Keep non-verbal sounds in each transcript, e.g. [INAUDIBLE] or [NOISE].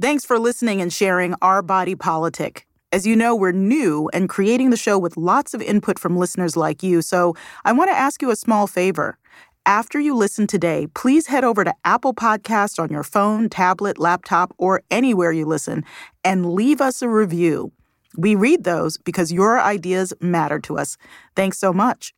Thanks for listening and sharing Our Body Politic. As you know, we're new and creating the show with lots of input from listeners like you, so I want to ask you a small favor. After you listen today, please head over to Apple Podcast on your phone, tablet, laptop, or anywhere you listen and leave us a review. We read those because your ideas matter to us. Thanks so much.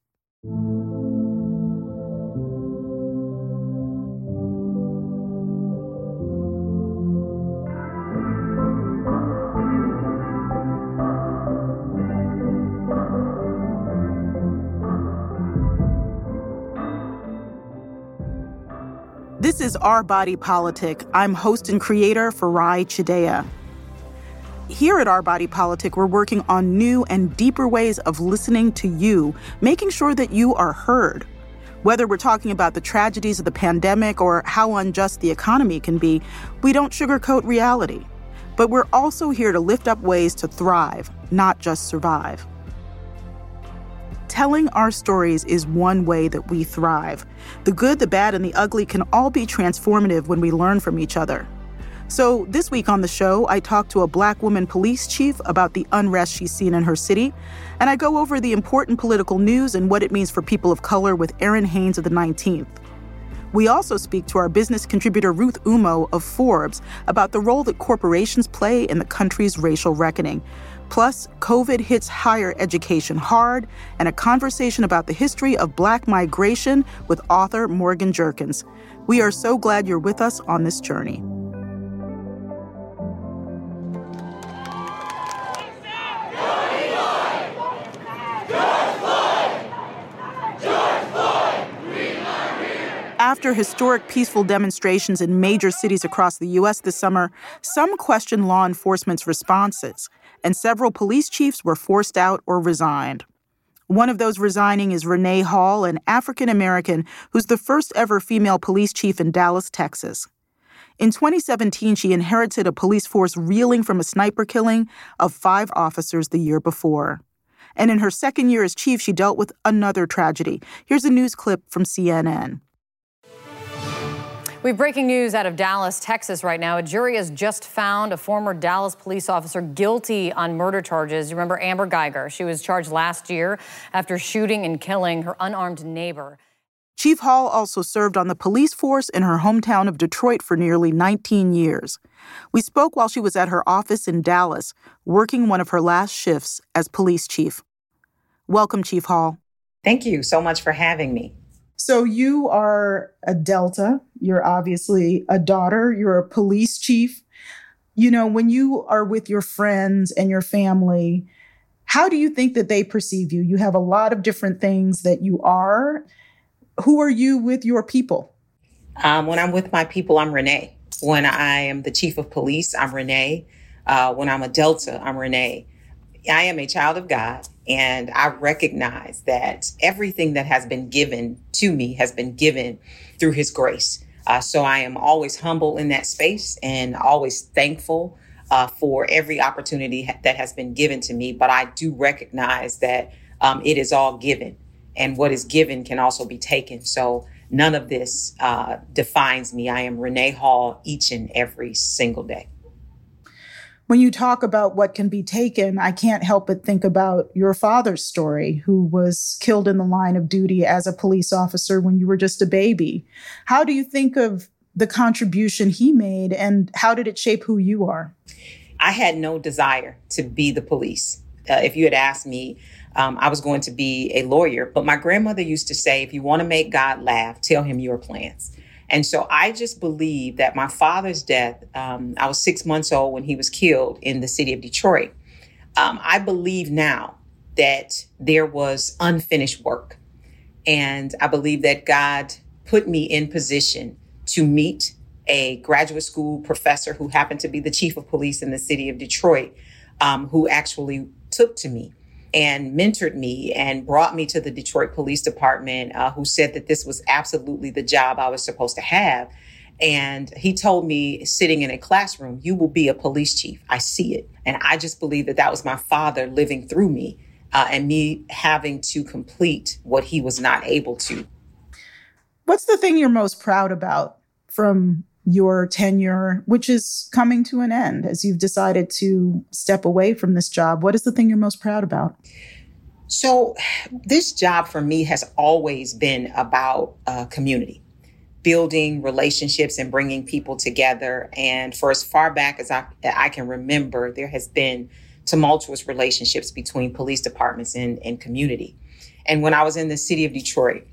Is Our Body Politic. I'm host and creator Farai Chideya. Here at Our Body Politic, we're working on new and deeper ways of listening to you, making sure that you are heard. Whether we're talking about the tragedies of the pandemic or how unjust the economy can be, we don't sugarcoat reality. But we're also here to lift up ways to thrive, not just survive. Telling our stories is one way that we thrive. The good, the bad, and the ugly can all be transformative when we learn from each other. So, this week on the show, I talk to a black woman police chief about the unrest she's seen in her city, and I go over the important political news and what it means for people of color with Errin Haines of the 19th. We also speak to our business contributor Ruth Umoh of Forbes about the role that corporations play in the country's racial reckoning. Plus, COVID hits higher education hard, and a conversation about the history of black migration with author Morgan Jerkins. We are so glad you're with us on this journey. After historic peaceful demonstrations in major cities across the U.S. this summer, some question law enforcement's responses and several police chiefs were forced out or resigned. One of those resigning is Renee Hall, an African American who's the first ever female police chief in Dallas, Texas. In 2017, she inherited a police force reeling from a sniper killing of five officers the year before. And in her second year as chief, she dealt with another tragedy. Here's a news clip from CNN. We have breaking news out of Dallas, Texas right now. A jury has just found a former Dallas police officer guilty on murder charges. You remember Amber Guyger? She was charged last year after shooting and killing her unarmed neighbor. Chief Hall also served on the police force in her hometown of Detroit for nearly 19 years. We spoke while she was at her office in Dallas, working one of her last shifts as police chief. Welcome, Chief Hall. Thank you so much for having me. So you are a Delta. You're obviously a daughter. You're a police chief. You know, when you are with your friends and your family, how do you think that they perceive you? You have a lot of different things that you are. Who are you with your people? Um, when I'm with my people, I'm Renee. When I am the chief of police, I'm Renee. Uh, when I'm a Delta, I'm Renee. I am a child of God. And I recognize that everything that has been given to me has been given through his grace. Uh, so I am always humble in that space and always thankful uh, for every opportunity ha- that has been given to me. But I do recognize that um, it is all given, and what is given can also be taken. So none of this uh, defines me. I am Renee Hall each and every single day when you talk about what can be taken, I can't help but think about your father's story, who was killed in the line of duty as a police officer when you were just a baby. How do you think of the contribution he made and how did it shape who you are? I had no desire to be the police. Uh, if you had asked me, um, I was going to be a lawyer. But my grandmother used to say, if you want to make God laugh, tell him your plans. And so I just believe that my father's death, um, I was six months old when he was killed in the city of Detroit. Um, I believe now that there was unfinished work. And I believe that God put me in position to meet a graduate school professor who happened to be the chief of police in the city of Detroit, um, who actually took to me and mentored me and brought me to the Detroit Police Department, uh, who said that this was absolutely the job I was supposed to have. And he told me, sitting in a classroom, you will be a police chief. I see it. And I just believe that that was my father living through me uh, and me having to complete what he was not able to. What's the thing you're most proud about from your tenure, which is coming to an end as you've decided to step away from this job. What is the thing you're most proud about? So, this job for me has always been about uh, community, building relationships and bringing people together. And for as far back as I, I can remember, there has been tumultuous relationships between police departments and, and community. And when I was in the city of Detroit,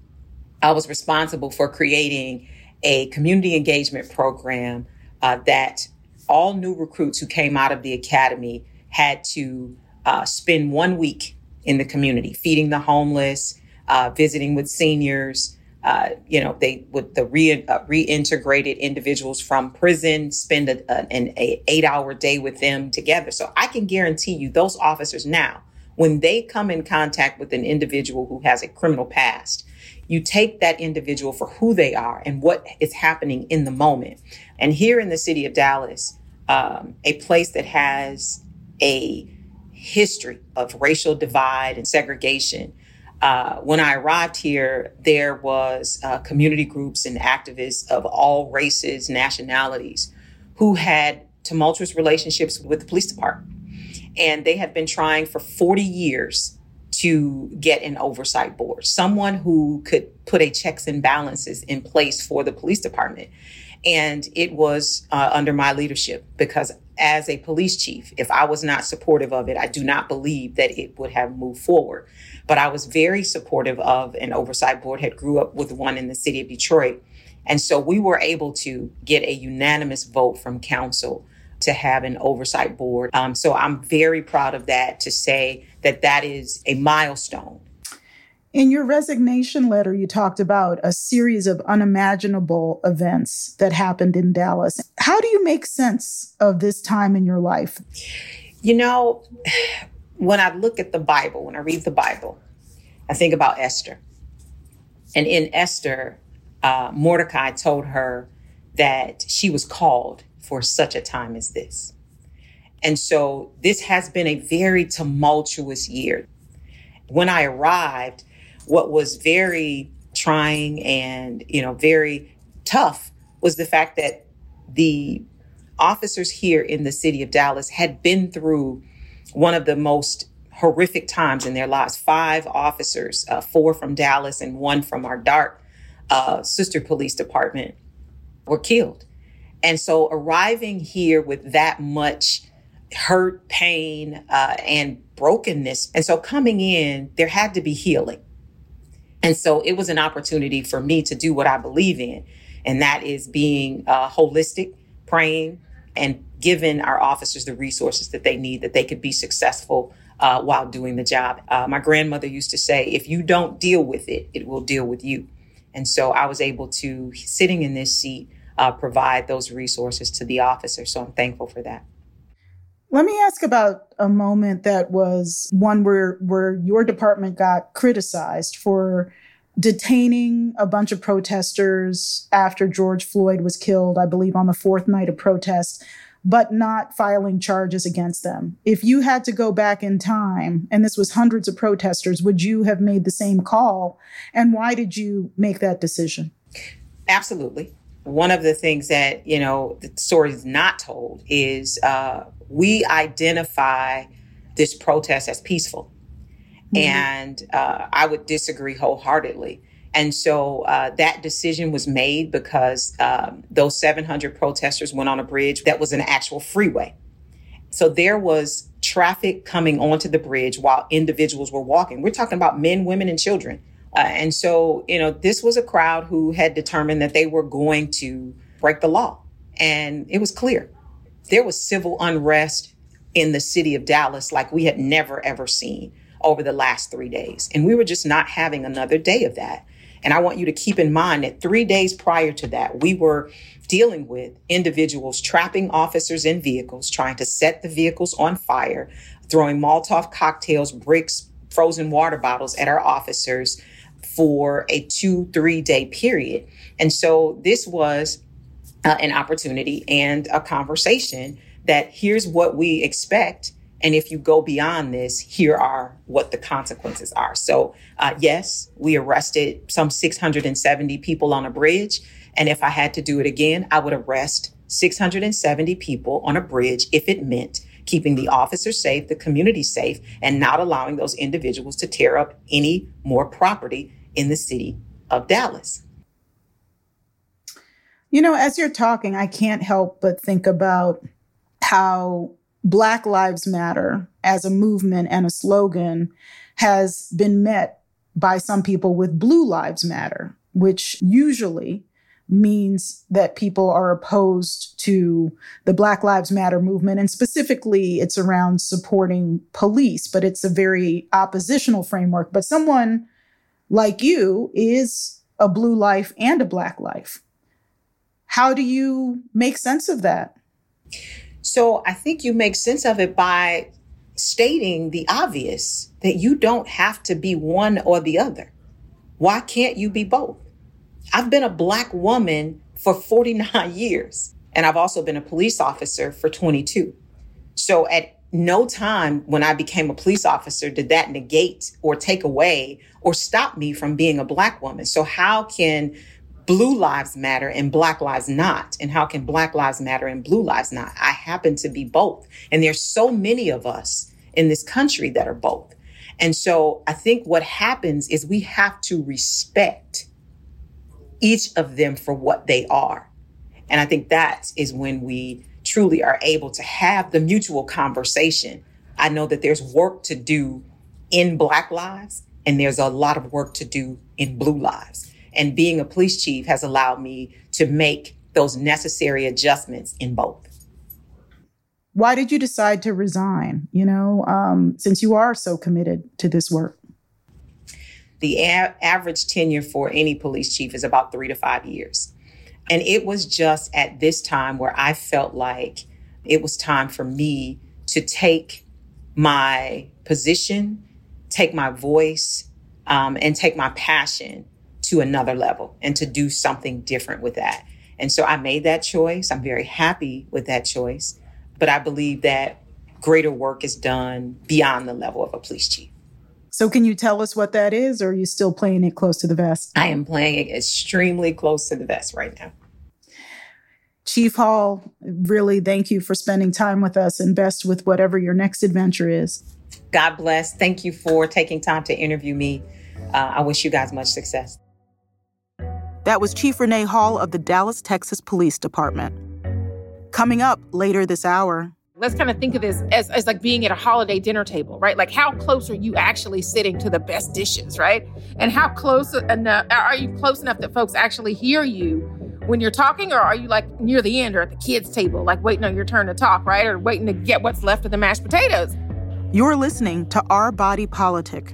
I was responsible for creating a community engagement program uh, that all new recruits who came out of the academy had to uh, spend one week in the community, feeding the homeless, uh, visiting with seniors. Uh, you know, they with the re, uh, reintegrated individuals from prison spend a, a, an a eight hour day with them together. So I can guarantee you, those officers now, when they come in contact with an individual who has a criminal past, you take that individual for who they are and what is happening in the moment. And here in the city of Dallas, um, a place that has a history of racial divide and segregation. Uh, when I arrived here, there was uh, community groups and activists of all races, nationalities, who had tumultuous relationships with the police department. And they had been trying for 40 years to get an oversight board, someone who could put a checks and balances in place for the police department. And it was uh, under my leadership because as a police chief, if I was not supportive of it, I do not believe that it would have moved forward. But I was very supportive of an oversight board, had grew up with one in the city of Detroit. And so we were able to get a unanimous vote from council to have an oversight board. Um, so I'm very proud of that to say that that is a milestone. In your resignation letter, you talked about a series of unimaginable events that happened in Dallas. How do you make sense of this time in your life? You know, when I look at the Bible, when I read the Bible, I think about Esther. And in Esther, uh, Mordecai told her that she was called for such a time as this. And so this has been a very tumultuous year. When I arrived, what was very trying and, you know, very tough was the fact that the officers here in the city of Dallas had been through one of the most horrific times in their lives. Five officers, uh, four from Dallas and one from our DART uh, sister police department, were killed. And so arriving here with that much hurt, pain, uh, and brokenness. And so coming in, there had to be healing. And so it was an opportunity for me to do what I believe in, and that is being uh, holistic, praying, and giving our officers the resources that they need that they could be successful uh, while doing the job. Uh, my grandmother used to say, if you don't deal with it, it will deal with you. And so I was able to, sitting in this seat, uh, provide those resources to the officer. So I'm thankful for that. Let me ask about a moment that was one where where your department got criticized for detaining a bunch of protesters after George Floyd was killed, I believe on the fourth night of protest, but not filing charges against them. If you had to go back in time and this was hundreds of protesters, would you have made the same call? And why did you make that decision? Absolutely one of the things that you know the story is not told is uh, we identify this protest as peaceful, mm-hmm. and uh, I would disagree wholeheartedly. And so uh, that decision was made because um, those 700 protesters went on a bridge that was an actual freeway. So there was traffic coming onto the bridge while individuals were walking. We're talking about men, women, and children uh, and so, you know, this was a crowd who had determined that they were going to break the law. And it was clear. There was civil unrest in the city of Dallas like we had never, ever seen over the last three days. And we were just not having another day of that. And I want you to keep in mind that three days prior to that, we were dealing with individuals trapping officers in vehicles, trying to set the vehicles on fire, throwing Molotov cocktails, bricks, frozen water bottles at our officers, for a two, three day period. And so this was uh, an opportunity and a conversation that here's what we expect. And if you go beyond this, here are what the consequences are. So, uh, yes, we arrested some 670 people on a bridge. And if I had to do it again, I would arrest 670 people on a bridge if it meant keeping the officers safe, the community safe, and not allowing those individuals to tear up any more property in the city of Dallas. You know, as you're talking, I can't help but think about how Black Lives Matter as a movement and a slogan has been met by some people with Blue Lives Matter, which usually means that people are opposed to the Black Lives Matter movement. And specifically, it's around supporting police, but it's a very oppositional framework. But someone like you is a blue life and a black life. How do you make sense of that? So I think you make sense of it by stating the obvious that you don't have to be one or the other. Why can't you be both? I've been a Black woman for 49 years, and I've also been a police officer for 22. So at no time when I became a police officer did that negate or take away or stop me from being a Black woman. So, how can blue lives matter and black lives not and how can black lives matter and blue lives not i happen to be both and there's so many of us in this country that are both and so i think what happens is we have to respect each of them for what they are. And I think that is when we truly are able to have the mutual conversation. I know that there's work to do in Black lives, and there's a lot of work to do in Blue lives. And being a police chief has allowed me to make those necessary adjustments in both. Why did you decide to resign? You know, um, since you are so committed to this work the a- average tenure for any police chief is about three to five years. And it was just at this time where I felt like it was time for me to take my position, take my voice, um, and take my passion to another level and to do something different with that. And so I made that choice. I'm very happy with that choice. But I believe that greater work is done beyond the level of a police chief. So, can you tell us what that is, or are you still playing it close to the vest? I am playing it extremely close to the vest right now. Chief Hall, really thank you for spending time with us and best with whatever your next adventure is. God bless. Thank you for taking time to interview me. Uh, I wish you guys much success. That was Chief Renee Hall of the Dallas, Texas Police Department. Coming up later this hour, let's kind of think of this as, as like being at a holiday dinner table, right? Like how close are you actually sitting to the best dishes, right? And how close enough are you close enough that folks actually hear you when you're talking, or are you like near the end or at the kids' table, like waiting on your turn to talk, right? Or waiting to get what's left of the mashed potatoes? You're listening to Our Body Politic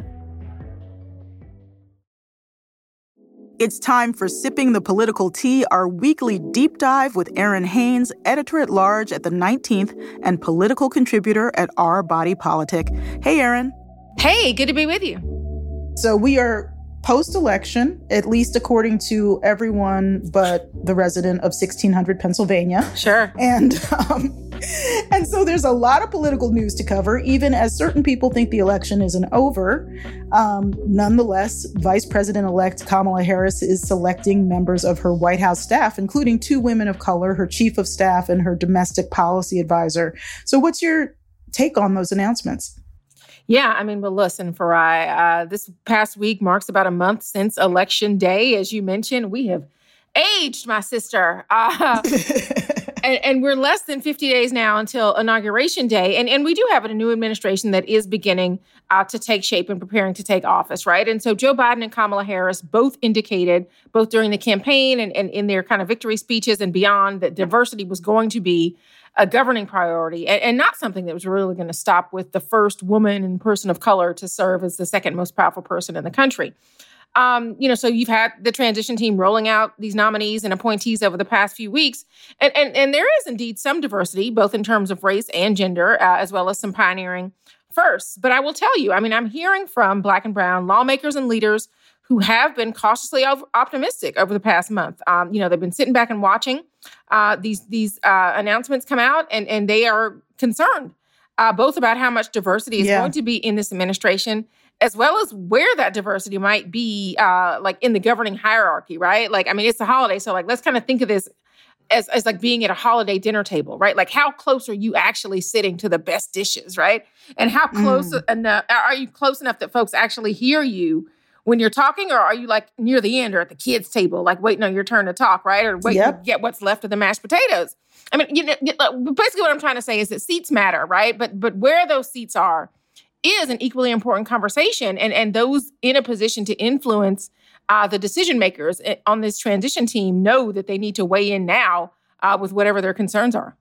It's time for Sipping the Political Tea, our weekly deep dive with Errin Haines, editor at large at the 19th and political contributor at Our Body Politic. Hey, Errin. Hey, good to be with you. So, we are post election, at least according to everyone but the resident of 1600 Pennsylvania. Sure. And, um, and so there's a lot of political news to cover, even as certain people think the election isn't over. Um, nonetheless, Vice President elect Kamala Harris is selecting members of her White House staff, including two women of color, her chief of staff and her domestic policy advisor. So, what's your take on those announcements? Yeah, I mean, well, listen, Farai, uh, this past week marks about a month since Election Day. As you mentioned, we have aged, my sister. Uh, [LAUGHS] and, and, we're less than 50 days now until inauguration day. And, and we do have a new administration that is beginning uh, to take shape and preparing to take office, right? And so Joe Biden and Kamala Harris both indicated, both during the campaign and, and in their kind of victory speeches and beyond, that diversity was going to be a governing priority and, and not something that was really going to stop with the first woman and person of color to serve as the second most powerful person in the country. Um, you know, so you've had the transition team rolling out these nominees and appointees over the past few weeks, and and, and there is indeed some diversity, both in terms of race and gender, uh, as well as some pioneering firsts. But I will tell you, I mean, I'm hearing from Black and Brown lawmakers and leaders who have been cautiously optimistic over the past month. Um, you know, they've been sitting back and watching uh, these these uh, announcements come out, and and they are concerned uh, both about how much diversity is yeah. going to be in this administration as well as where that diversity might be, uh, like in the governing hierarchy, right? Like, I mean, it's a holiday, so like, let's kind of think of this as, as like being at a holiday dinner table, right? Like, how close are you actually sitting to the best dishes, right? And how close mm. enough are you close enough that folks actually hear you when you're talking, or are you like near the end or at the kids' table, like waiting on your turn to talk, right? Or waiting yep. to get what's left of the mashed potatoes? I mean, you know, basically what I'm trying to say is that seats matter, right? But but where those seats are is an equally important conversation, and and those in a position to influence uh, the decision makers eh, on this transition team know that they need to weigh in now uh, with whatever their concerns are.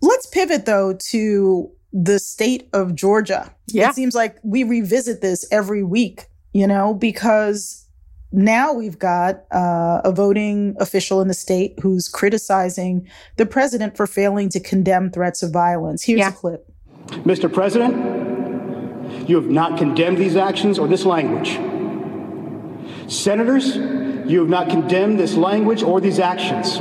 Let's pivot though to the state of Georgia. Yeah. It seems like we revisit this every week, you know, because now we've got uh, a voting official in the state who's criticizing the president for failing to condemn threats of violence. Here's yeah. a clip. Mr. President, you have not condemned these actions or this language. Senators, you have not condemned this language or these actions.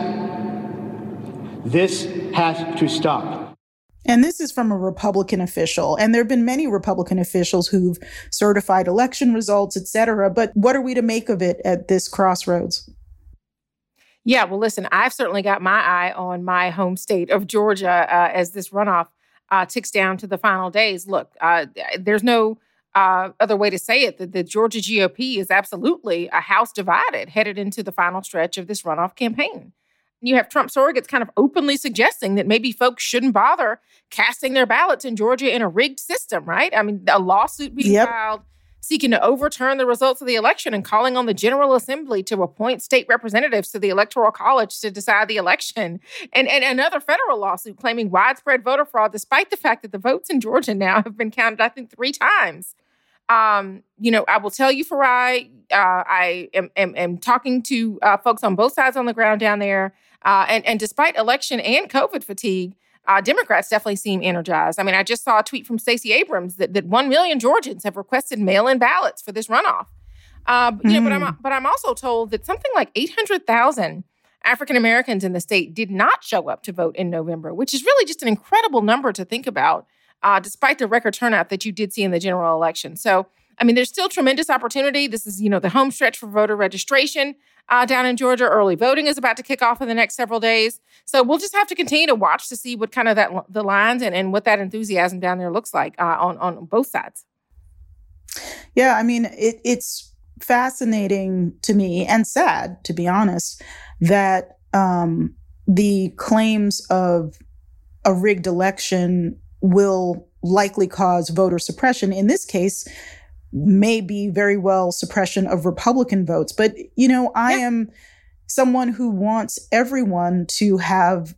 This has to stop. And this is from a Republican official. And there have been many Republican officials who've certified election results, et cetera. But what are we to make of it at this crossroads? Yeah, well, listen, I've certainly got my eye on my home state of Georgia uh, as this runoff uh, ticks down to the final days. Look, uh, there's no uh, other way to say it, that the Georgia GOP is absolutely a house divided headed into the final stretch of this runoff campaign. You have Trump surrogates kind of openly suggesting that maybe folks shouldn't bother casting their ballots in Georgia in a rigged system, right? I mean, a lawsuit being yep. filed seeking to overturn the results of the election and calling on the General Assembly to appoint state representatives to the Electoral College to decide the election. And, and another federal lawsuit claiming widespread voter fraud, despite the fact that the votes in Georgia now have been counted, I think, three times. Um, you know, I will tell you, Farai, uh, I am, am, am, talking to uh, folks on both sides on the ground down there. Uh, and, and despite election and COVID fatigue, uh, Democrats definitely seem energized. I mean, I just saw a tweet from Stacey Abrams that, that 1 million Georgians have requested mail in ballots for this runoff. Uh, mm. you know, but I'm, hmm. but I'm also told that something like 800,000 African Americans in the state did not show up to vote in November, which is really just an incredible number to think about, uh, despite the record turnout that you did see in the general election. So, I mean, there's still tremendous opportunity. This is, you know, the home stretch for voter registration uh, down in Georgia. Early voting is about to kick off in the next several days. So we'll just have to continue to watch to see what kind of that the lines and, and what that enthusiasm down there looks like uh, on on both sides. Yeah, I mean, it, it's fascinating to me and sad, to be honest, that um, the claims of a rigged election will likely cause voter suppression. In this case, may be very well suppression of Republican votes. But, you know, I yeah. am someone who wants everyone to have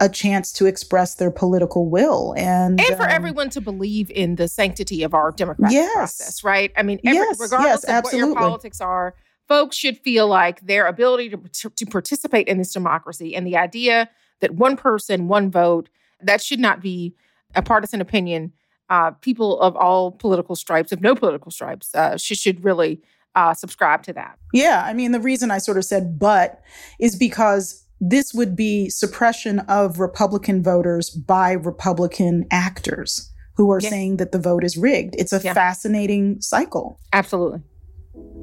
a chance to express their political will and and for um, everyone to believe in the sanctity of our democratic yes. process right i mean every, yes, regardless yes, of what your politics are folks should feel like their ability to, to, to participate in this democracy and the idea that one person one vote that should not be a partisan opinion uh, people of all political stripes, of no political stripes, uh, should, should really uh, subscribe to that. Yeah. I mean, the reason I sort of said but is because this would be suppression of Republican voters by Republican actors who are yeah. saying that the vote is rigged. It's a yeah. fascinating cycle. Absolutely.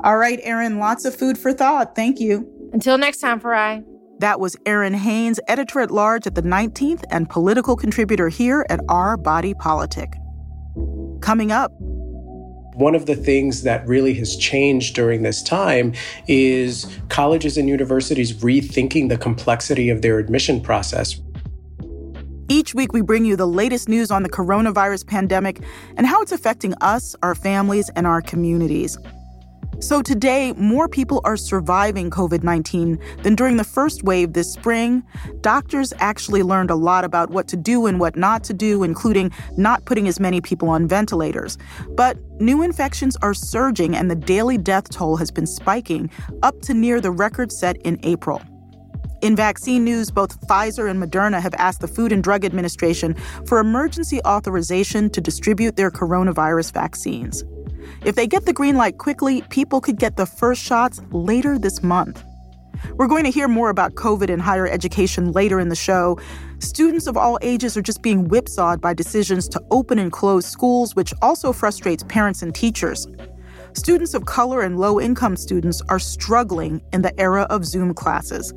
All right, Errin, lots of food for thought. Thank you. Until next time, Farai. That was Errin Haines, editor at large at the 19th and political contributor here at Our Body Politic coming up. One of the things that really has changed during this time is colleges and universities rethinking the complexity of their admission process. Each week, we bring you the latest news on the coronavirus pandemic and how it's affecting us, our families, and our communities. So today, more people are surviving COVID 19 than during the first wave this spring. Doctors actually learned a lot about what to do and what not to do, including not putting as many people on ventilators. But new infections are surging, and the daily death toll has been spiking up to near the record set in April. In vaccine news, both Pfizer and Moderna have asked the Food and Drug Administration for emergency authorization to distribute their coronavirus vaccines. If they get the green light quickly, people could get the first shots later this month. We're going to hear more about COVID in higher education later in the show. Students of all ages are just being whipsawed by decisions to open and close schools, which also frustrates parents and teachers. Students of color and low income students are struggling in the era of Zoom classes.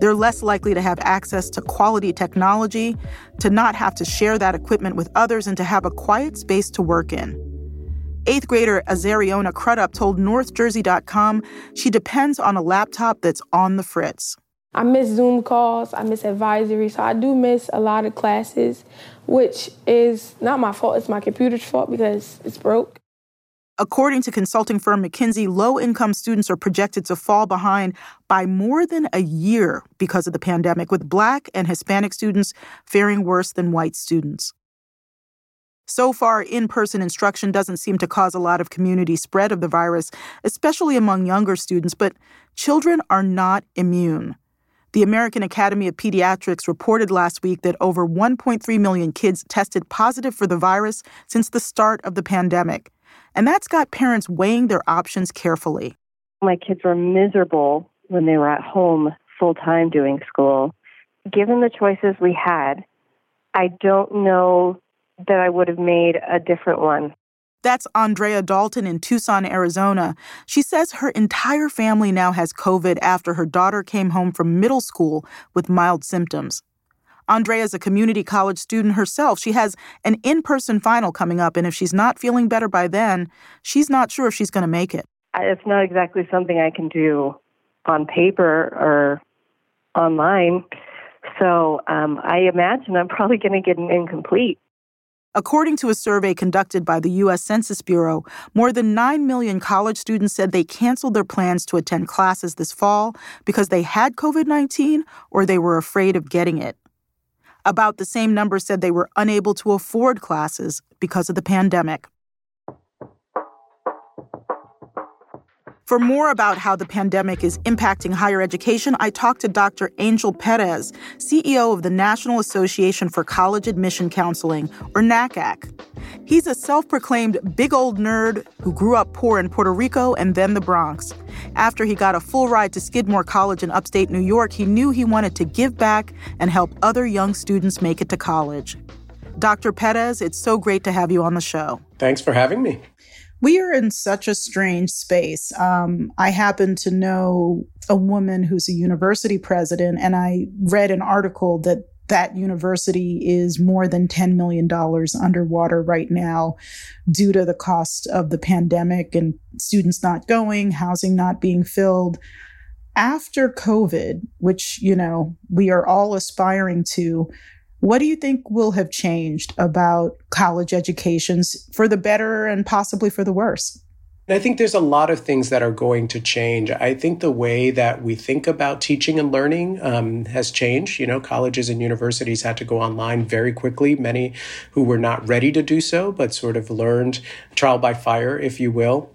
They're less likely to have access to quality technology, to not have to share that equipment with others, and to have a quiet space to work in. Eighth grader Azariona Crudup told NorthJersey.com she depends on a laptop that's on the fritz. I miss Zoom calls, I miss advisory, so I do miss a lot of classes, which is not my fault, it's my computer's fault because it's broke. According to consulting firm McKinsey, low income students are projected to fall behind by more than a year because of the pandemic, with Black and Hispanic students faring worse than white students. So far, in person instruction doesn't seem to cause a lot of community spread of the virus, especially among younger students, but children are not immune. The American Academy of Pediatrics reported last week that over 1.3 million kids tested positive for the virus since the start of the pandemic. And that's got parents weighing their options carefully. My kids were miserable when they were at home full time doing school. Given the choices we had, I don't know that I would have made a different one. That's Andrea Dalton in Tucson, Arizona. She says her entire family now has COVID after her daughter came home from middle school with mild symptoms. Andrea is a community college student herself. She has an in person final coming up, and if she's not feeling better by then, she's not sure if she's going to make it. It's not exactly something I can do on paper or online. So um, I imagine I'm probably going to get an incomplete. According to a survey conducted by the U.S. Census Bureau, more than 9 million college students said they canceled their plans to attend classes this fall because they had COVID 19 or they were afraid of getting it. About the same number said they were unable to afford classes because of the pandemic. For more about how the pandemic is impacting higher education, I talked to Dr. Angel Perez, CEO of the National Association for College Admission Counseling, or NACAC. He's a self proclaimed big old nerd who grew up poor in Puerto Rico and then the Bronx. After he got a full ride to Skidmore College in upstate New York, he knew he wanted to give back and help other young students make it to college. Dr. Perez, it's so great to have you on the show. Thanks for having me we are in such a strange space. Um, I happen to know a woman who's a university president, and I read an article that that university is more than $10 million underwater right now due to the cost of the pandemic and students not going, housing not being filled. After COVID, which, you know, we are all aspiring to, what do you think will have changed about college educations for the better and possibly for the worse? I think there's a lot of things that are going to change. I think the way that we think about teaching and learning um, has changed. You know, colleges and universities had to go online very quickly. Many who were not ready to do so, but sort of learned trial by fire, if you will.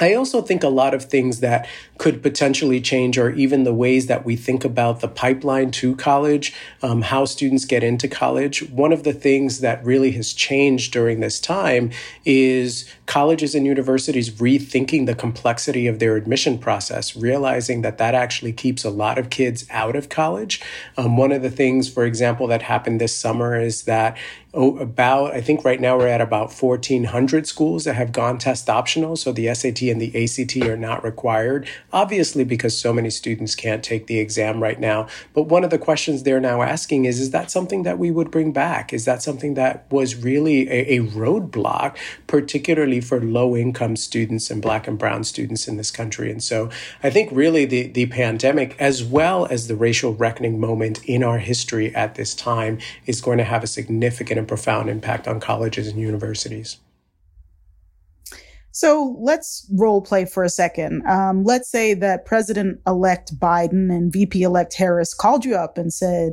I also think a lot of things that could potentially change are even the ways that we think about the pipeline to college, um, how students get into college. One of the things that really has changed during this time is colleges and universities rethinking the complexity of their admission process, realizing that that actually keeps a lot of kids out of college. Um, one of the things, for example, that happened this summer is that oh, about, I think right now we're at about 1,400 schools that have gone test optional. So the SAT and the ACT are not required, obviously, because so many students can't take the exam right now. But one of the questions they're now asking is Is that something that we would bring back? Is that something that was really a, a roadblock, particularly for low income students and Black and Brown students in this country? And so I think really the, the pandemic, as well as the racial reckoning moment in our history at this time, is going to have a significant and profound impact on colleges and universities. So let's role play for a second. Um, let's say that President elect Biden and VP elect Harris called you up and said,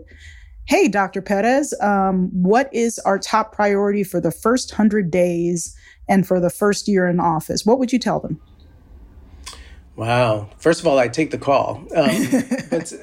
Hey, Dr. Perez, um, what is our top priority for the first 100 days and for the first year in office? What would you tell them? Wow. First of all, I take the call. Um, [LAUGHS] but,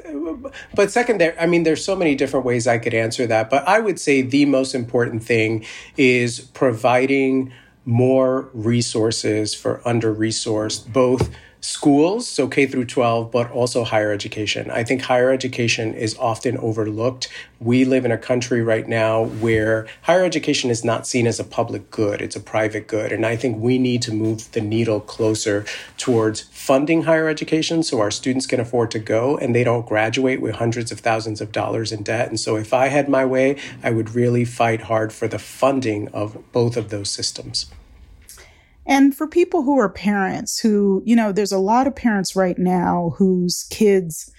but second, there, I mean, there's so many different ways I could answer that. But I would say the most important thing is providing more resources for under resourced, both schools, so K through 12, but also higher education. I think higher education is often overlooked. We live in a country right now where higher education is not seen as a public good, it's a private good. And I think we need to move the needle closer towards funding higher education so our students can afford to go and they don't graduate with hundreds of thousands of dollars in debt. And so if I had my way, I would really fight hard for the funding of both of those systems. And for people who are parents who, you know, there's a lot of parents right now whose kids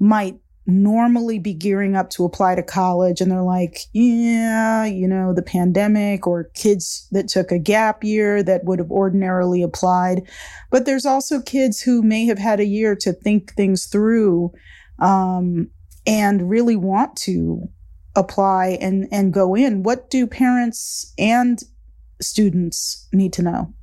might normally be gearing up to apply to college and they're like, yeah, you know, the pandemic or kids that took a gap year that would have ordinarily applied. But there's also kids who may have had a year to think things through um, and really want to apply and, and go in. What do parents and students need to know?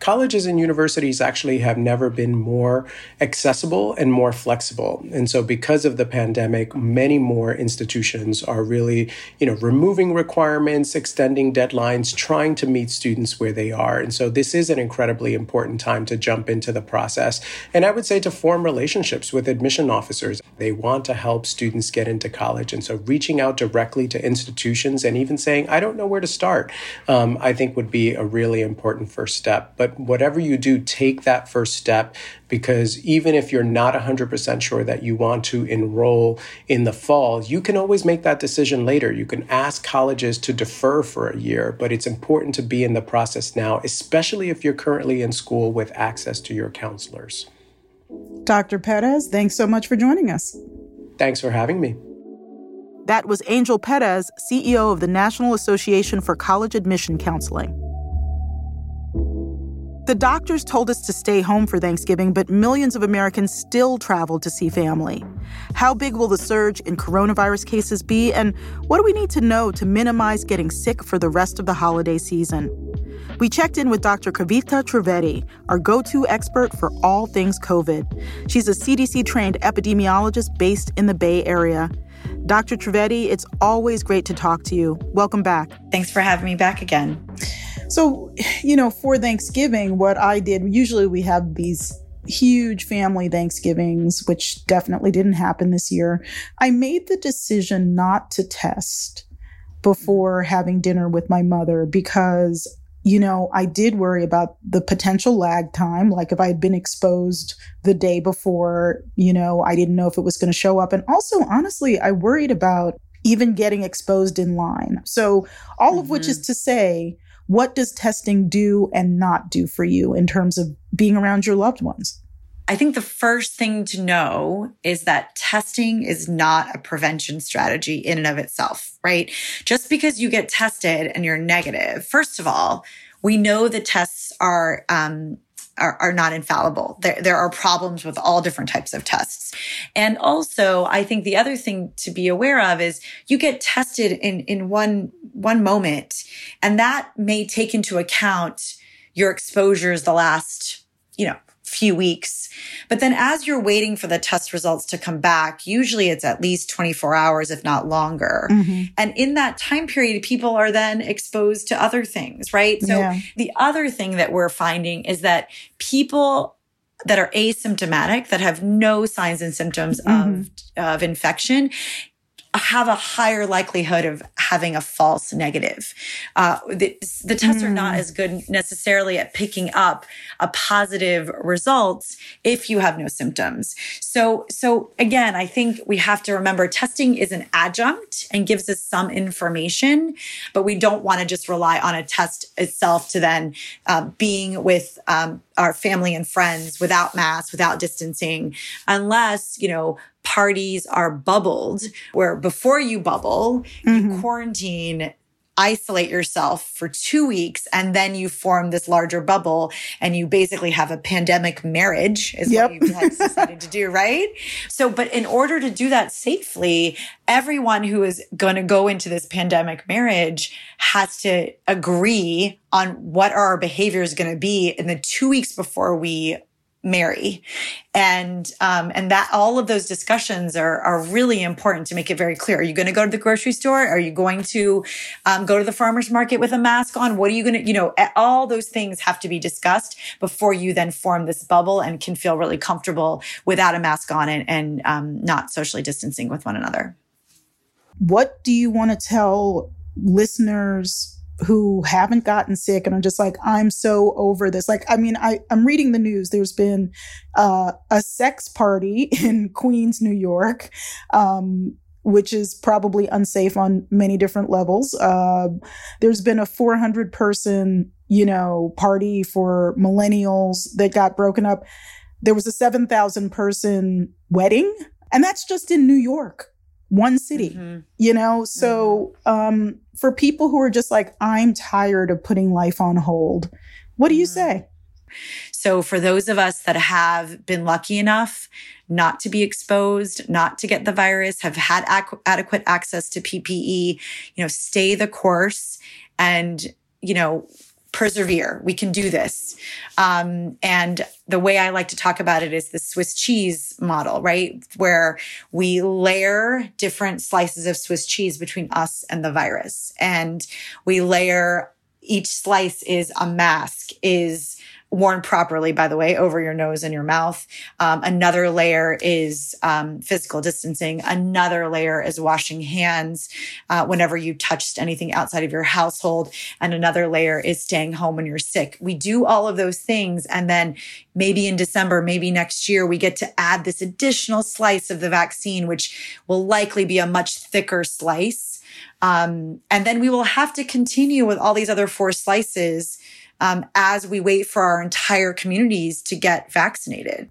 Colleges and universities actually have never been more accessible and more flexible. And so because of the pandemic, many more institutions are really, you know, removing requirements, extending deadlines, trying to meet students where they are. And so this is an incredibly important time to jump into the process. And I would say to form relationships with admission officers. They want to help students get into college. And so reaching out directly to institutions and even saying, I don't know where to start, um, I think would be a really important first step. But but whatever you do, take that first step because even if you're not 100% sure that you want to enroll in the fall, you can always make that decision later. You can ask colleges to defer for a year, but it's important to be in the process now, especially if you're currently in school with access to your counselors. Dr. Perez, thanks so much for joining us. Thanks for having me. That was Angel Perez, CEO of the National Association for College Admission Counseling. The doctors told us to stay home for Thanksgiving, but millions of Americans still traveled to see family. How big will the surge in coronavirus cases be, and what do we need to know to minimize getting sick for the rest of the holiday season? We checked in with Dr. Kavita Trivedi, our go to expert for all things COVID. She's a CDC trained epidemiologist based in the Bay Area. Dr. Trivedi, it's always great to talk to you. Welcome back. Thanks for having me back again. So, you know, for Thanksgiving, what I did, usually we have these huge family Thanksgivings, which definitely didn't happen this year. I made the decision not to test before having dinner with my mother because you know, I did worry about the potential lag time. Like if I had been exposed the day before, you know, I didn't know if it was going to show up. And also, honestly, I worried about even getting exposed in line. So, all mm-hmm. of which is mm-hmm. to say, what does testing do and not do for you in terms of being around your loved ones? I think the first thing to know is that testing is not a prevention strategy in and of itself, right? Just because you get tested and you're negative, first of all, we know the tests are um, are, are not infallible. There, there are problems with all different types of tests. And also, I think the other thing to be aware of is you get tested in, in one, one moment, and that may take into account your exposures the last, you know, few weeks. But then as you're waiting for the test results to come back, usually it's at least 24 hours, if not longer. Mm-hmm. And in that time period, people are then exposed to other things, right? So yeah. the other thing that we're finding is that people that are asymptomatic, that have no signs and symptoms mm-hmm. of, of infection, have a higher likelihood of having a false negative. Uh, the, the, tests mm. are not hmm. as good necessarily at picking up a positive results if you have no symptoms. So, so again, I think we have to remember testing is an adjunct and gives us some information, but we don't want to just rely on a test itself to then uh, being with um, our family and friends without masks, without distancing, unless, you know, parties are bubbled, where before you bubble, mm-hmm. you quarantine isolate yourself for two weeks and then you form this larger bubble and you basically have a pandemic marriage is yep. what you've decided to do, [LAUGHS] right? So, but in order to do that safely, everyone who is going to go into this pandemic marriage has to agree on what are our behavior is going to be in the two weeks before we marry. And um, and that all of those discussions are are really important to make it very clear. Are you going to go to the grocery store? Are you going to um, go to the farmers market with a mask on? What are you going to you know all those things have to be discussed before you then form this bubble and can feel really comfortable without a mask on and, and um, not socially distancing with one another. What do you want to tell listeners who haven't gotten sick and are just like, I'm so over this. Like, I mean, I, I'm reading the news. There's been uh, a sex party [LAUGHS] in Queens, New York, um, which is probably unsafe on many different levels. Uh, there's been a 400 person, you know, party for millennials that got broken up. There was a 7,000 person wedding, and that's just in New York one city mm-hmm. you know so mm-hmm. um for people who are just like i'm tired of putting life on hold what do you mm-hmm. say so for those of us that have been lucky enough not to be exposed not to get the virus have had ac- adequate access to ppe you know stay the course and you know persevere. We can do this. Um, and the way I like to talk about it is the Swiss cheese model, right? Where we layer different slices of Swiss cheese between us and the virus. And we layer each slice is a mask, is worn properly, by the way, over your nose and your mouth. Um, another layer is um, physical distancing. Another layer is washing hands uh, whenever you touched anything outside of your household. And another layer is staying home when you're sick. We do all of those things. And then maybe in December, maybe next year, we get to add this additional slice of the vaccine, which will likely be a much thicker slice. Um, and then we will have to continue with all these other four slices um, as we wait for our entire communities to get vaccinated.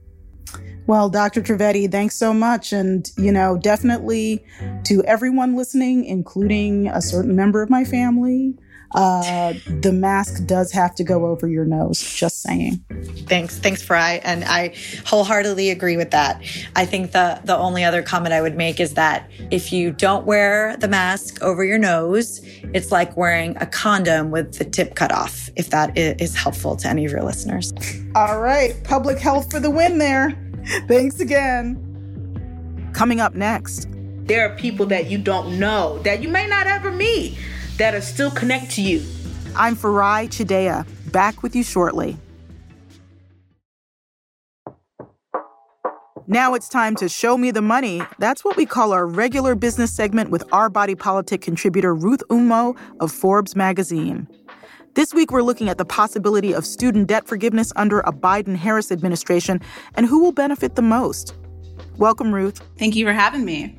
Well, Dr. Trevetti, thanks so much. And, you know, definitely to everyone listening, including a certain member of my family, uh, the mask does have to go over your nose. Just saying. Thanks, thanks, Farai, and I wholeheartedly agree with that. I think the the only other comment I would make is that if you don't wear the mask over your nose, it's like wearing a condom with the tip cut off. If that is helpful to any of your listeners. All right, public health for the win there. Thanks again. Coming up next. There are people that you don't know that you may not ever meet that are still connect to you. I'm Farai Chideya, back with you shortly. Now it's time to show me the money. That's what we call our regular business segment with our body politic contributor Ruth Umoh of Forbes magazine. This week we're looking at the possibility of student debt forgiveness under a Biden-Harris administration and who will benefit the most. Welcome, Ruth. Thank you for having me.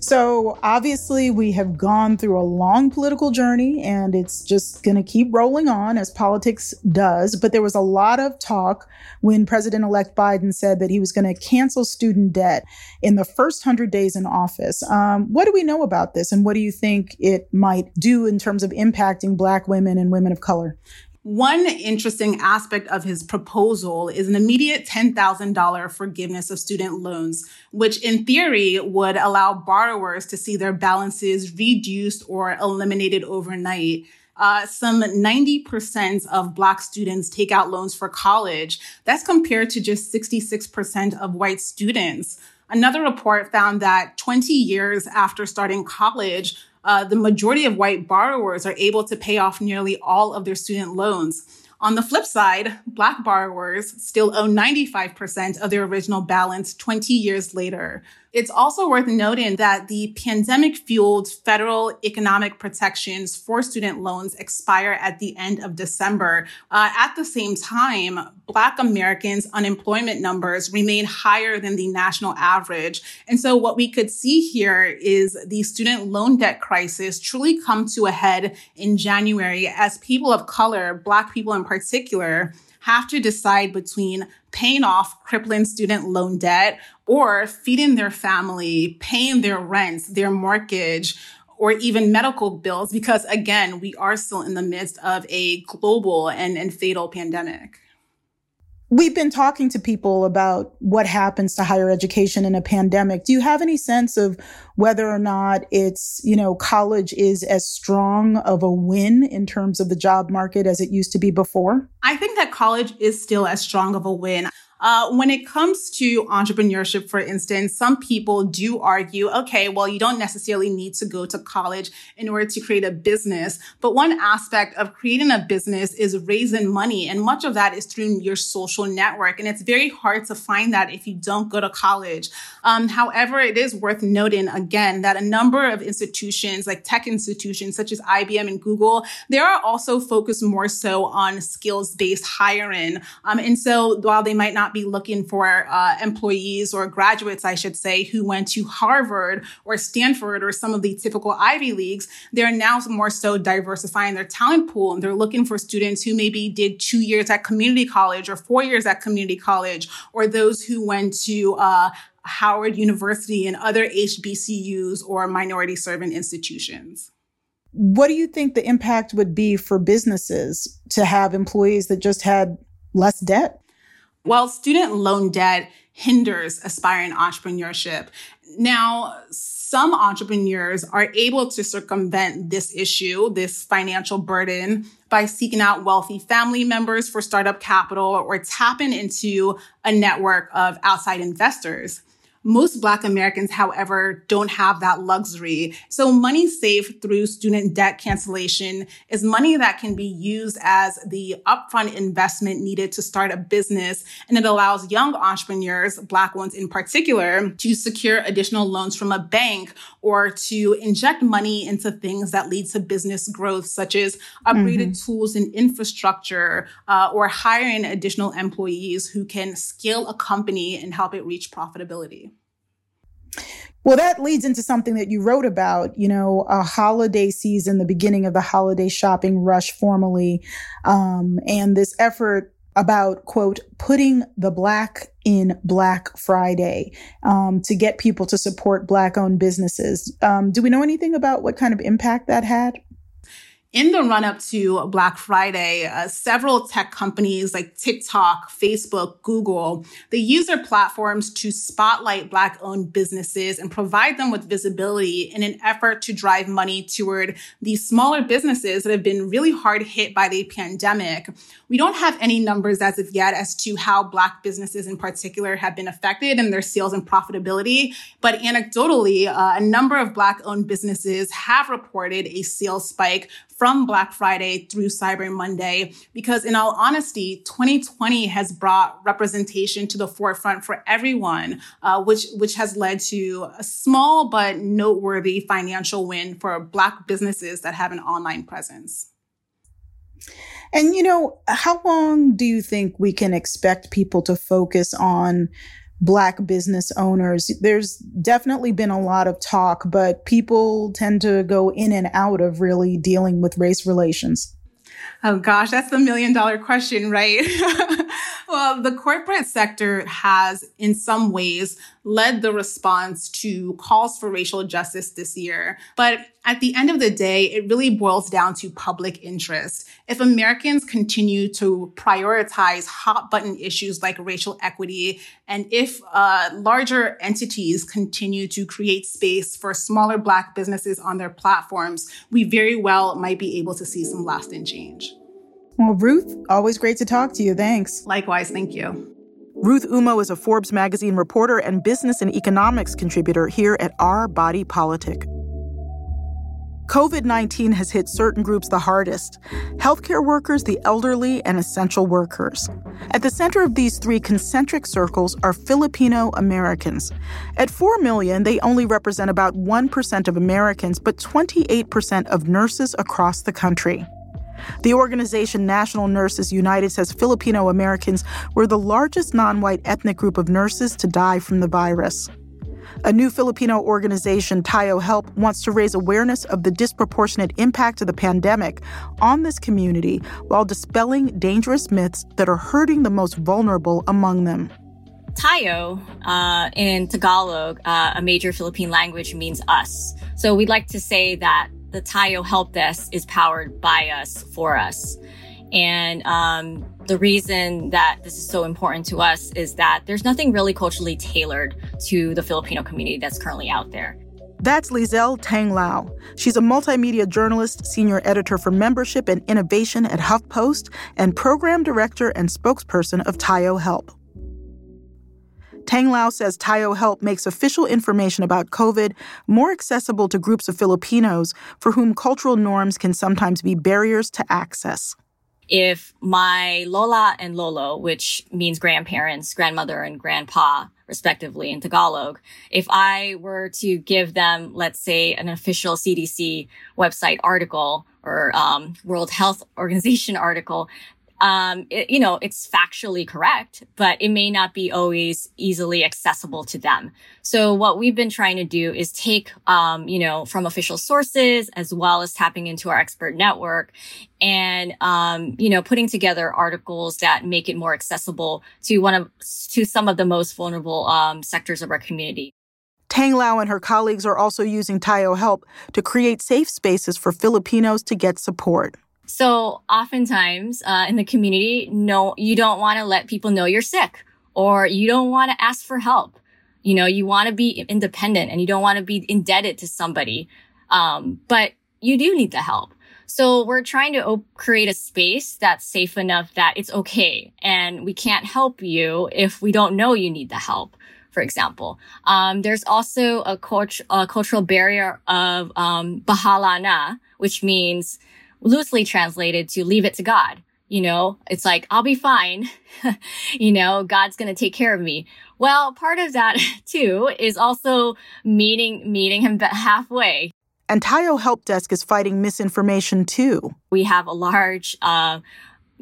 So, obviously, we have gone through a long political journey and it's just going to keep rolling on as politics does. But there was a lot of talk when President elect Biden said that he was going to cancel student debt in the first 100 days in office. Um, what do we know about this and what do you think it might do in terms of impacting Black women and women of color? One interesting aspect of his proposal is an immediate $10,000 forgiveness of student loans, which in theory would allow borrowers to see their balances reduced or eliminated overnight. Uh, some 90% of Black students take out loans for college. That's compared to just 66% of white students. Another report found that 20 years after starting college, uh, the majority of white borrowers are able to pay off nearly all of their student loans. On the flip side, Black borrowers still owe 95% of their original balance 20 years later. It's also worth noting that the pandemic fueled federal economic protections for student loans expire at the end of December. Uh, at the same time, Black Americans' unemployment numbers remain higher than the national average. And so, what we could see here is the student loan debt crisis truly come to a head in January as people of color, Black people in particular, have to decide between paying off crippling student loan debt or feeding their family, paying their rent, their mortgage, or even medical bills, because again, we are still in the midst of a global and, and fatal pandemic. We've been talking to people about what happens to higher education in a pandemic. Do you have any sense of whether or not it's, you know, college is as strong of a win in terms of the job market as it used to be before? I think that college is still as strong of a win. Uh, when it comes to entrepreneurship, for instance, some people do argue, okay, well, you don't necessarily need to go to college in order to create a business. But one aspect of creating a business is raising money. And much of that is through your social network. And it's very hard to find that if you don't go to college. Um, however, it is worth noting again that a number of institutions, like tech institutions such as IBM and Google, they are also focused more so on skills based hiring. Um, and so while they might not be looking for uh, employees or graduates, I should say, who went to Harvard or Stanford or some of the typical Ivy Leagues. They're now more so diversifying their talent pool and they're looking for students who maybe did two years at community college or four years at community college or those who went to uh, Howard University and other HBCUs or minority serving institutions. What do you think the impact would be for businesses to have employees that just had less debt? While student loan debt hinders aspiring entrepreneurship, now some entrepreneurs are able to circumvent this issue, this financial burden, by seeking out wealthy family members for startup capital or tapping into a network of outside investors. Most Black Americans, however, don't have that luxury. So money saved through student debt cancellation is money that can be used as the upfront investment needed to start a business. And it allows young entrepreneurs, Black ones in particular, to secure additional loans from a bank or to inject money into things that lead to business growth, such as upgraded mm-hmm. tools and infrastructure, uh, or hiring additional employees who can scale a company and help it reach profitability. Well, that leads into something that you wrote about, you know, a holiday season, the beginning of the holiday shopping rush formally, um, and this effort about, quote, putting the black in Black Friday um, to get people to support Black owned businesses. Um, do we know anything about what kind of impact that had? In the run up to Black Friday, uh, several tech companies like TikTok, Facebook, Google, they use their platforms to spotlight Black owned businesses and provide them with visibility in an effort to drive money toward these smaller businesses that have been really hard hit by the pandemic. We don't have any numbers as of yet as to how Black businesses in particular have been affected in their sales and profitability. But anecdotally, uh, a number of Black owned businesses have reported a sales spike from Black Friday through Cyber Monday, because in all honesty, 2020 has brought representation to the forefront for everyone, uh, which, which has led to a small but noteworthy financial win for Black businesses that have an online presence. And, you know, how long do you think we can expect people to focus on Black business owners. There's definitely been a lot of talk, but people tend to go in and out of really dealing with race relations. Oh gosh, that's the million dollar question, right? [LAUGHS] well, the corporate sector has, in some ways, led the response to calls for racial justice this year. But at the end of the day, it really boils down to public interest. If Americans continue to prioritize hot button issues like racial equity, and if uh, larger entities continue to create space for smaller Black businesses on their platforms, we very well might be able to see some lasting change. Well, Ruth, always great to talk to you. Thanks. Likewise, thank you. Ruth Umoh is a Forbes magazine reporter and business and economics contributor here at Our Body Politic. COVID 19 has hit certain groups the hardest healthcare workers, the elderly, and essential workers. At the center of these three concentric circles are Filipino Americans. At 4 million, they only represent about 1% of Americans, but 28% of nurses across the country. The organization National Nurses United says Filipino Americans were the largest non white ethnic group of nurses to die from the virus. A new Filipino organization, Tayo Help, wants to raise awareness of the disproportionate impact of the pandemic on this community while dispelling dangerous myths that are hurting the most vulnerable among them. Tayo uh, in Tagalog, uh, a major Philippine language, means us. So we'd like to say that the Tayo Help Desk is powered by us for us. And um, the reason that this is so important to us is that there's nothing really culturally tailored to the Filipino community that's currently out there. That's Leezel Tanglao. She's a multimedia journalist, senior editor for membership and innovation at HuffPost, and program director and spokesperson of Tayo Help. Tanglao says Tayo Help makes official information about COVID more accessible to groups of Filipinos for whom cultural norms can sometimes be barriers to access. If my Lola and Lolo, which means grandparents, grandmother, and grandpa, respectively in Tagalog, if I were to give them, let's say, an official CDC website article or um, World Health Organization [LAUGHS] article, um, it, you know, it's factually correct, but it may not be always easily accessible to them. So what we've been trying to do is take, um, you know, from official sources as well as tapping into our expert network and, um, you know, putting together articles that make it more accessible to one of, to some of the most vulnerable, um, sectors of our community. Tanglao and her colleagues are also using Tayo Help to create safe spaces for Filipinos to get support. So oftentimes uh, in the community, no, you don't want to let people know you're sick or you don't want to ask for help. You know, you want to be independent and you don't want to be indebted to somebody. Um, but you do need the help. So we're trying to op- create a space that's safe enough that it's okay. And we can't help you if we don't know you need the help for example. Um, there's also a, cult- a, cultural barrier of um, bahala na, which means loosely translated to leave it to God. You know, it's like, I'll be fine. [LAUGHS] you know, God's going to take care of me. Well, part of that [LAUGHS] too is also meeting, meeting him halfway. And Tayo Help Desk is fighting misinformation too. We have a large, uh,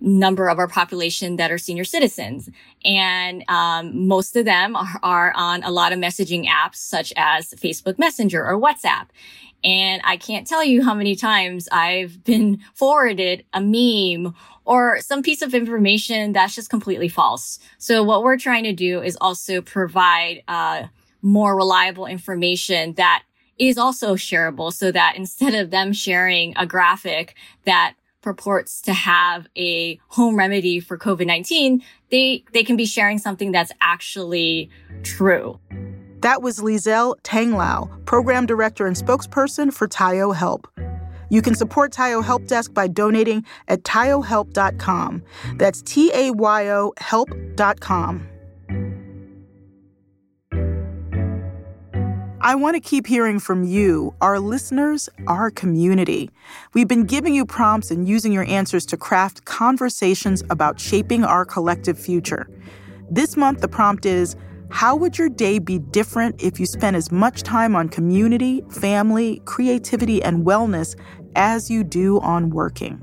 number of our population that are senior citizens. And um, most of them are, are, on a lot of messaging apps such as Facebook Messenger or WhatsApp. And I can't tell you how many times I've been [LAUGHS] forwarded a meme or some piece of information that's just completely false. So what we're trying to do is also provide uh, more reliable information that is also shareable so that instead of them sharing a graphic that purports to have a home remedy for COVID-19, they, they can be sharing something that's actually true. That was Lizelle Tang Lau, Program Director and Spokesperson for Tayo Help. You can support Tayo Help Desk by donating at tayohelp.com. That's T A Y O help.com. I want to keep hearing from you, our listeners, our community. We've been giving you prompts and using your answers to craft conversations about shaping our collective future. This month, the prompt is how would your day be different if you spent as much time on community, family, creativity, and wellness as you do on working?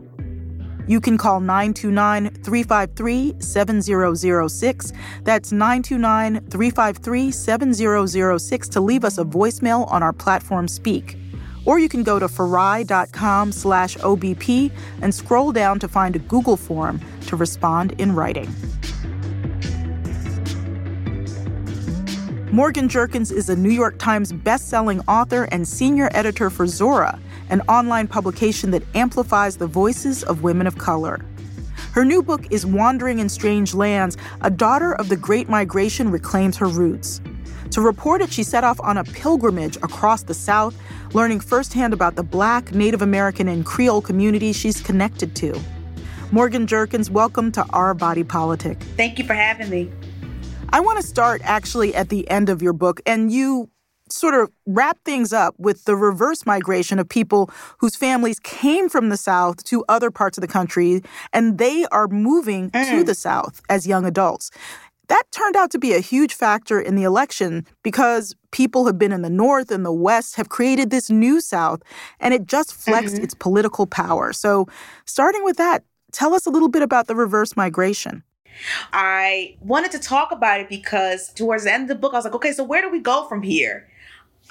You can call 929 353 7006. That's 929 353 7006 to leave us a voicemail on our platform Speak. Or you can go to farai.com slash OBP and scroll down to find a Google form to respond in writing. Morgan Jerkins is a New York Times bestselling author and senior editor for Zora, an online publication that amplifies the voices of women of color. Her new book is Wandering in Strange Lands A Daughter of the Great Migration Reclaims Her Roots. To report it, she set off on a pilgrimage across the South, learning firsthand about the Black, Native American, and Creole communities she's connected to. Morgan Jerkins, welcome to Our Body Politic. Thank you for having me. I want to start actually at the end of your book, and you sort of wrap things up with the reverse migration of people whose families came from the South to other parts of the country, and they are moving mm. to the South as young adults. That turned out to be a huge factor in the election because people have been in the North and the West have created this new South, and it just flexed mm-hmm. its political power. So, starting with that, tell us a little bit about the reverse migration. I wanted to talk about it because towards the end of the book, I was like, okay, so where do we go from here?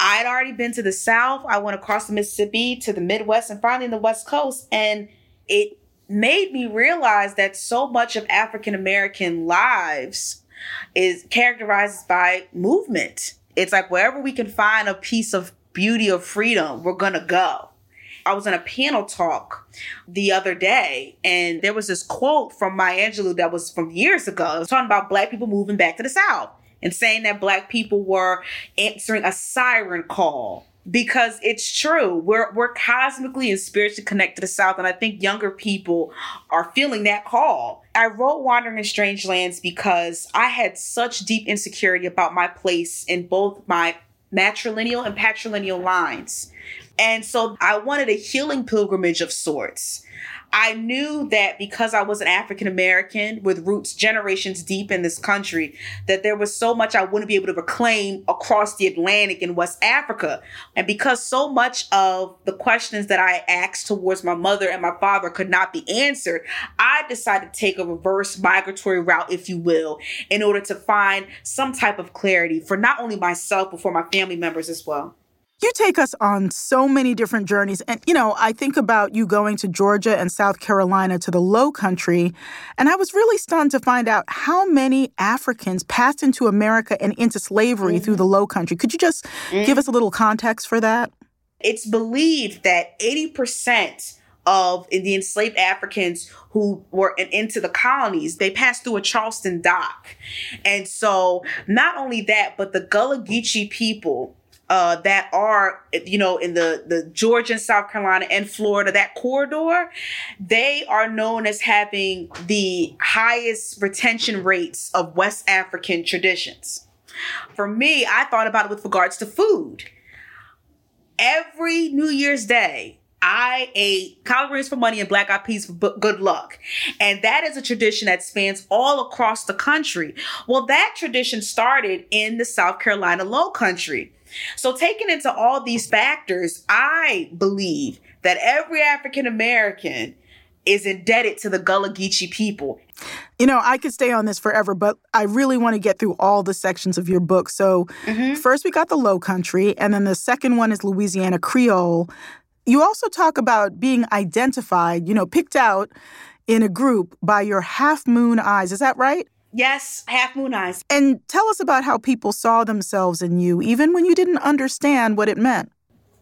I'd already been to the South. I went across the Mississippi to the Midwest and finally in the West Coast. And it made me realize that so much of African American lives is characterized by movement. It's like wherever we can find a piece of beauty or freedom, we're going to go I was in a panel talk the other day, and there was this quote from Maya Angelou that was from years ago. It was talking about black people moving back to the South and saying that black people were answering a siren call because it's true. We're we're cosmically and spiritually connected to the South, and I think younger people are feeling that call. I wrote Wandering in Strange Lands because I had such deep insecurity about my place in both my matrilineal and patrilineal lines. And so I wanted a healing pilgrimage of sorts. I knew that because I was an African American with roots generations deep in this country, that there was so much I wouldn't be able to reclaim across the Atlantic in West Africa. And because so much of the questions that I asked towards my mother and my father could not be answered, I decided to take a reverse migratory route, if you will, in order to find some type of clarity for not only myself, but for my family members as well. You take us on so many different journeys. And, you know, I think about you going to Georgia and South Carolina to the low country. And I was really stunned to find out how many Africans passed into America and into slavery mm-hmm. through the low country. Could you just mm-hmm. give us a little context for that? It's believed that 80% of the enslaved Africans who were into the colonies, they passed through a Charleston dock. And so not only that, but the Gullah Geechee people uh, that are, you know, in the, the Georgia and South Carolina and Florida, that corridor, they are known as having the highest retention rates of West African traditions. For me, I thought about it with regards to food. Every New Year's Day, I ate collard greens for money and black eyed peas for good luck. And that is a tradition that spans all across the country. Well, that tradition started in the South Carolina Low Country. So, taking into all these factors, I believe that every African American is indebted to the Gullah Geechee people. You know, I could stay on this forever, but I really want to get through all the sections of your book. So, mm-hmm. first we got the Low Country, and then the second one is Louisiana Creole. You also talk about being identified, you know, picked out in a group by your half moon eyes. Is that right? Yes, half moon eyes. And tell us about how people saw themselves in you, even when you didn't understand what it meant.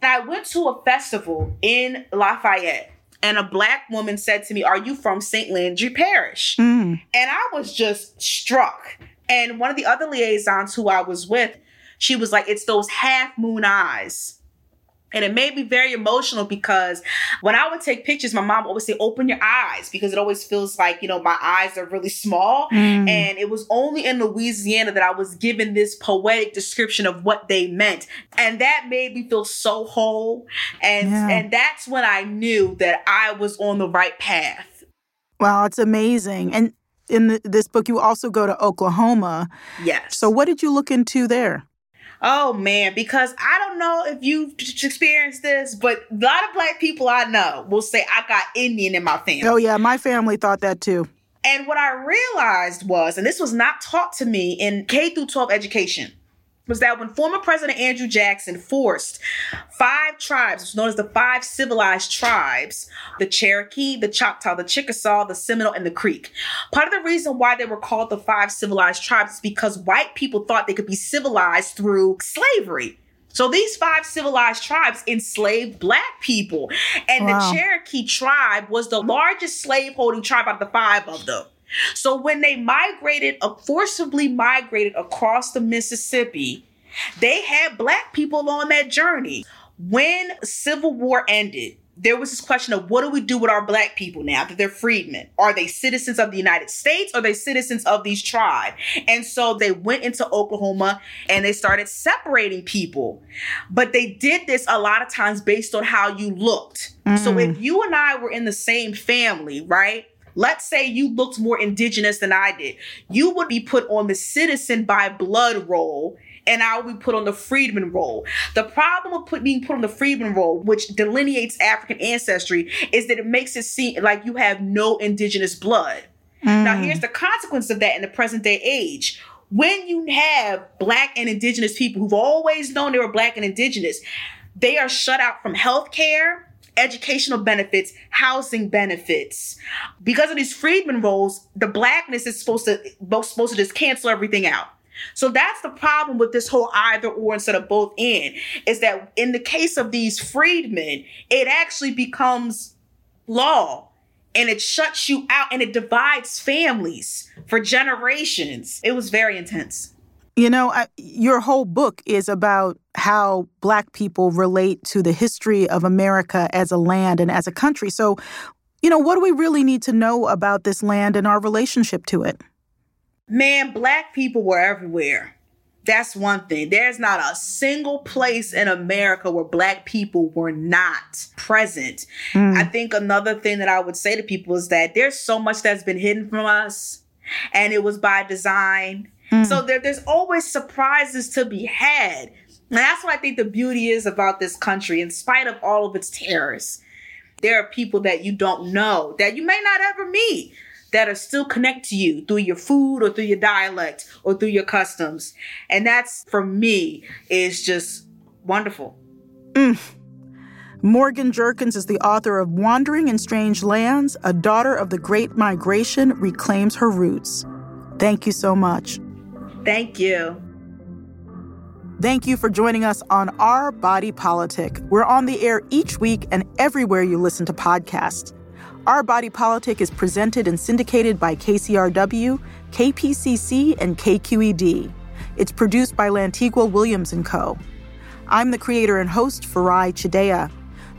I went to a festival in Lafayette, and a black woman said to me, Are you from St. Landry Parish? Mm. And I was just struck. And one of the other liaisons who I was with, she was like, It's those half moon eyes. And it made me very emotional because when I would take pictures, my mom would always say, open your eyes because it always feels like, you know, my eyes are really small. Mm. And it was only in Louisiana that I was given this poetic description of what they meant. And that made me feel so whole. And, yeah. and that's when I knew that I was on the right path. Wow, it's amazing. And in the, this book, you also go to Oklahoma. Yes. So what did you look into there? Oh man, because I don't know if you've experienced this, but a lot of black people I know will say I got Indian in my family. Oh yeah, my family thought that too. And what I realized was, and this was not taught to me in K through 12 education, was that when former President Andrew Jackson forced five tribes, known as the five civilized tribes, the Cherokee, the Choctaw, the Chickasaw, the Seminole, and the Creek. Part of the reason why they were called the five civilized tribes is because white people thought they could be civilized through slavery. So these five civilized tribes enslaved black people. And wow. the Cherokee tribe was the largest slaveholding tribe out of the five of them. So when they migrated, uh, forcibly migrated across the Mississippi, they had black people on that journey. When Civil War ended, there was this question of what do we do with our black people now that they're freedmen? Are they citizens of the United States? Or are they citizens of these tribes? And so they went into Oklahoma and they started separating people. But they did this a lot of times based on how you looked. Mm-hmm. So if you and I were in the same family, right? Let's say you looked more indigenous than I did. You would be put on the citizen by blood roll and I would be put on the freedman roll. The problem of put, being put on the freedman roll, which delineates African ancestry, is that it makes it seem like you have no indigenous blood. Mm. Now, here's the consequence of that in the present day age. When you have black and indigenous people who've always known they were black and indigenous, they are shut out from health care, educational benefits, housing benefits. Because of these freedmen rolls, the blackness is supposed to supposed to just cancel everything out. So that's the problem with this whole either or instead of both in is that in the case of these freedmen, it actually becomes law and it shuts you out and it divides families for generations. It was very intense. You know, I, your whole book is about how Black people relate to the history of America as a land and as a country. So, you know, what do we really need to know about this land and our relationship to it? Man, Black people were everywhere. That's one thing. There's not a single place in America where Black people were not present. Mm. I think another thing that I would say to people is that there's so much that's been hidden from us, and it was by design Mm. So there, there's always surprises to be had. And that's what I think the beauty is about this country, in spite of all of its terrors. There are people that you don't know, that you may not ever meet, that are still connect to you through your food or through your dialect or through your customs. And that's, for me, is just wonderful. Mm. Morgan Jerkins is the author of Wandering in Strange Lands A Daughter of the Great Migration Reclaims Her Roots. Thank you so much. Thank you. Thank you for joining us on Our Body Politic. We're on the air each week and everywhere you listen to podcasts. Our Body Politic is presented and syndicated by KCRW, KPCC, and KQED. It's produced by Lantigua Williams & Co. I'm the creator and host, Farai Chideya.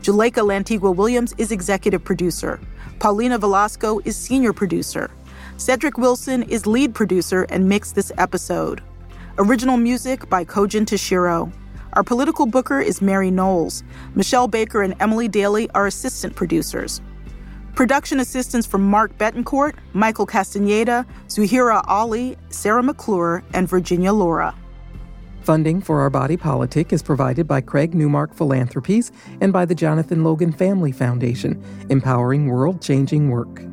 Juleyka Lantigua Williams is executive producer. Paulina Velasco is senior producer. Cedric Wilson is lead producer and mixed this episode. Original music by Kojin Tashiro. Our political booker is Mary Knowles. Michelle Baker and Emily Daly are assistant producers. Production assistance from Mark Betancourt, Michael Castaneda, Zuhira Ali, Sarah McClure, and Virginia Laura. Funding for Our Body Politic is provided by Craig Newmark Philanthropies and by the Jonathan Logan Family Foundation, empowering world changing work.